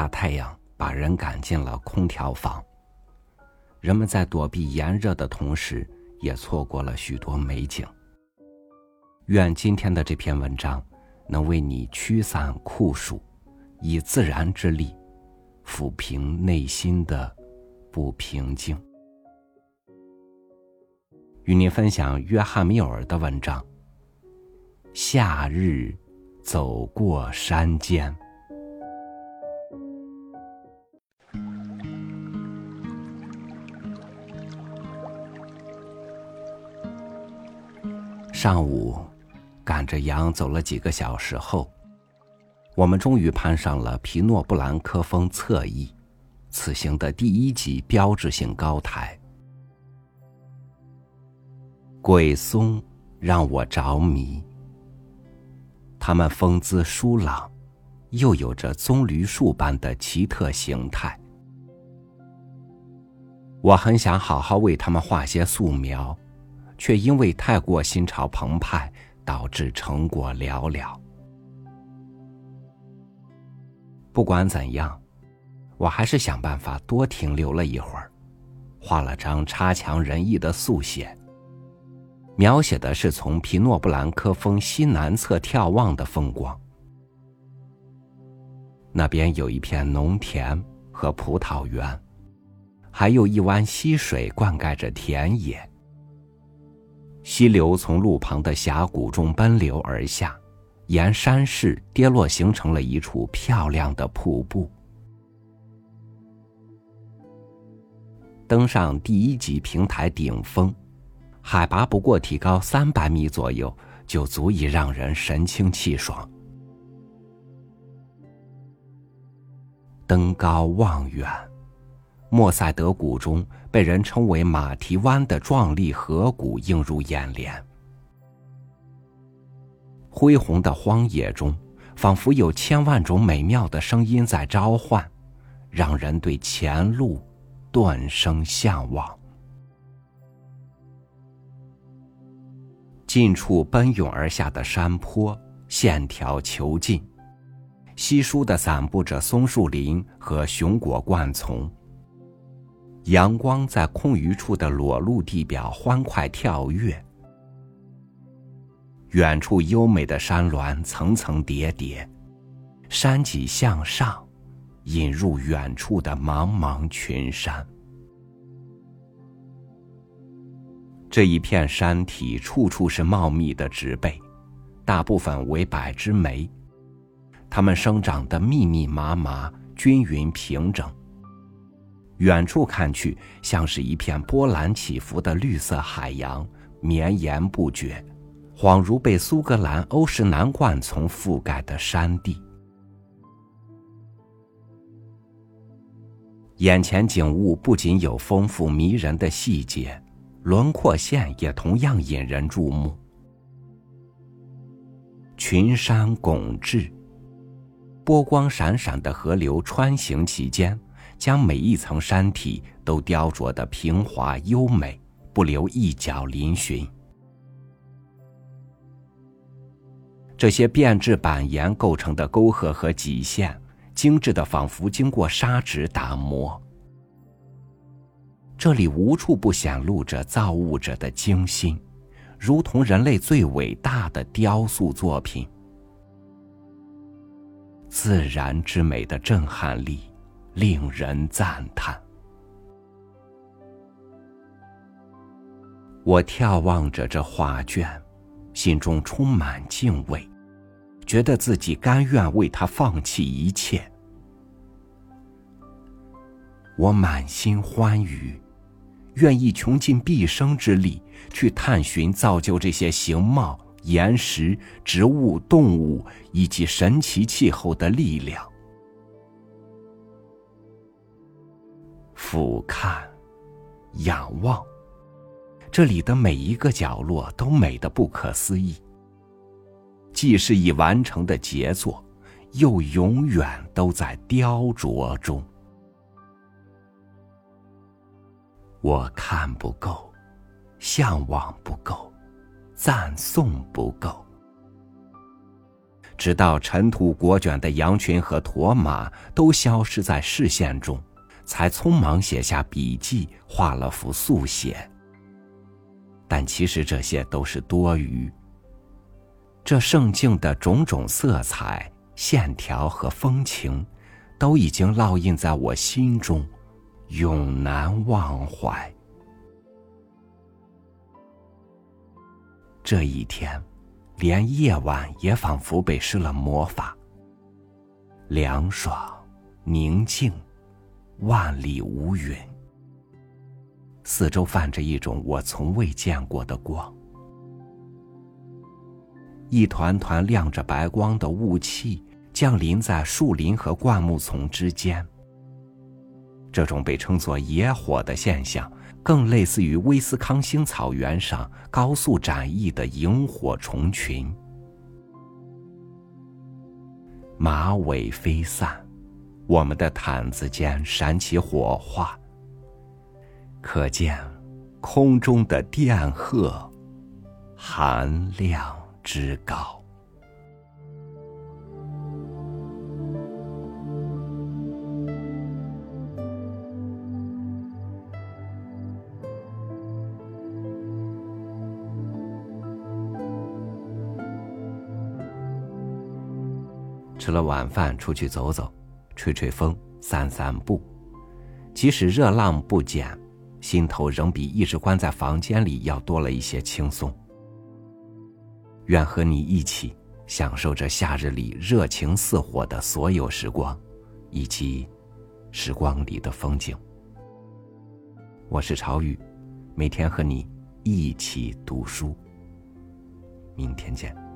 大太阳把人赶进了空调房。人们在躲避炎热的同时，也错过了许多美景。愿今天的这篇文章，能为你驱散酷暑，以自然之力，抚平内心的不平静。与您分享约翰·缪尔的文章《夏日走过山间》。上午，赶着羊走了几个小时后，我们终于攀上了皮诺布兰科峰侧翼，此行的第一级标志性高台。鬼松让我着迷，它们风姿疏朗，又有着棕榈树般的奇特形态。我很想好好为它们画些素描。却因为太过心潮澎湃，导致成果寥寥。不管怎样，我还是想办法多停留了一会儿，画了张差强人意的速写。描写的是从皮诺布兰科峰西南侧眺望的风光。那边有一片农田和葡萄园，还有一湾溪水灌溉着田野。溪流从路旁的峡谷中奔流而下，沿山势跌落，形成了一处漂亮的瀑布。登上第一级平台顶峰，海拔不过提高三百米左右，就足以让人神清气爽。登高望远。莫塞德谷中被人称为马蹄湾的壮丽河谷映入眼帘，恢宏的荒野中，仿佛有千万种美妙的声音在召唤，让人对前路顿生向往。近处奔涌而下的山坡，线条遒劲，稀疏的散布着松树林和熊果灌丛。阳光在空余处的裸露地表欢快跳跃，远处优美的山峦层层叠叠，山脊向上，引入远处的茫茫群山。这一片山体处处是茂密的植被，大部分为柏枝梅，它们生长得密密麻麻、均匀平整。远处看去，像是一片波澜起伏的绿色海洋，绵延不绝，恍如被苏格兰欧式南灌丛覆盖的山地。眼前景物不仅有丰富迷人的细节，轮廓线也同样引人注目。群山拱峙，波光闪闪的河流穿行其间。将每一层山体都雕琢得平滑优美，不留一角嶙峋。这些变质板岩构成的沟壑和脊线，精致的仿佛经过砂纸打磨。这里无处不显露着造物者的精心，如同人类最伟大的雕塑作品。自然之美的震撼力。令人赞叹。我眺望着这画卷，心中充满敬畏，觉得自己甘愿为他放弃一切。我满心欢愉，愿意穷尽毕生之力去探寻造就这些形貌、岩石、植物、动物以及神奇气候的力量。俯瞰，仰望，这里的每一个角落都美得不可思议。既是已完成的杰作，又永远都在雕琢中。我看不够，向往不够，赞颂不够。直到尘土裹卷的羊群和驼马都消失在视线中，才匆忙写下笔记，画了幅速写。但其实这些都是多余。这圣境的种种色彩、线条和风情，都已经烙印在我心中，永难忘怀。这一天。连夜晚也仿佛被施了魔法。凉爽、宁静，万里无云。四周泛着一种我从未见过的光，一团团亮着白光的雾气降临在树林和灌木丛之间。这种被称作野火的现象。更类似于威斯康星草原上高速展翼的萤火虫群，马尾飞散，我们的毯子间闪起火花，可见空中的电荷含量之高。吃了晚饭，出去走走，吹吹风，散散步。即使热浪不减，心头仍比一直关在房间里要多了一些轻松。愿和你一起享受着夏日里热情似火的所有时光，以及时光里的风景。我是朝雨，每天和你一起读书。明天见。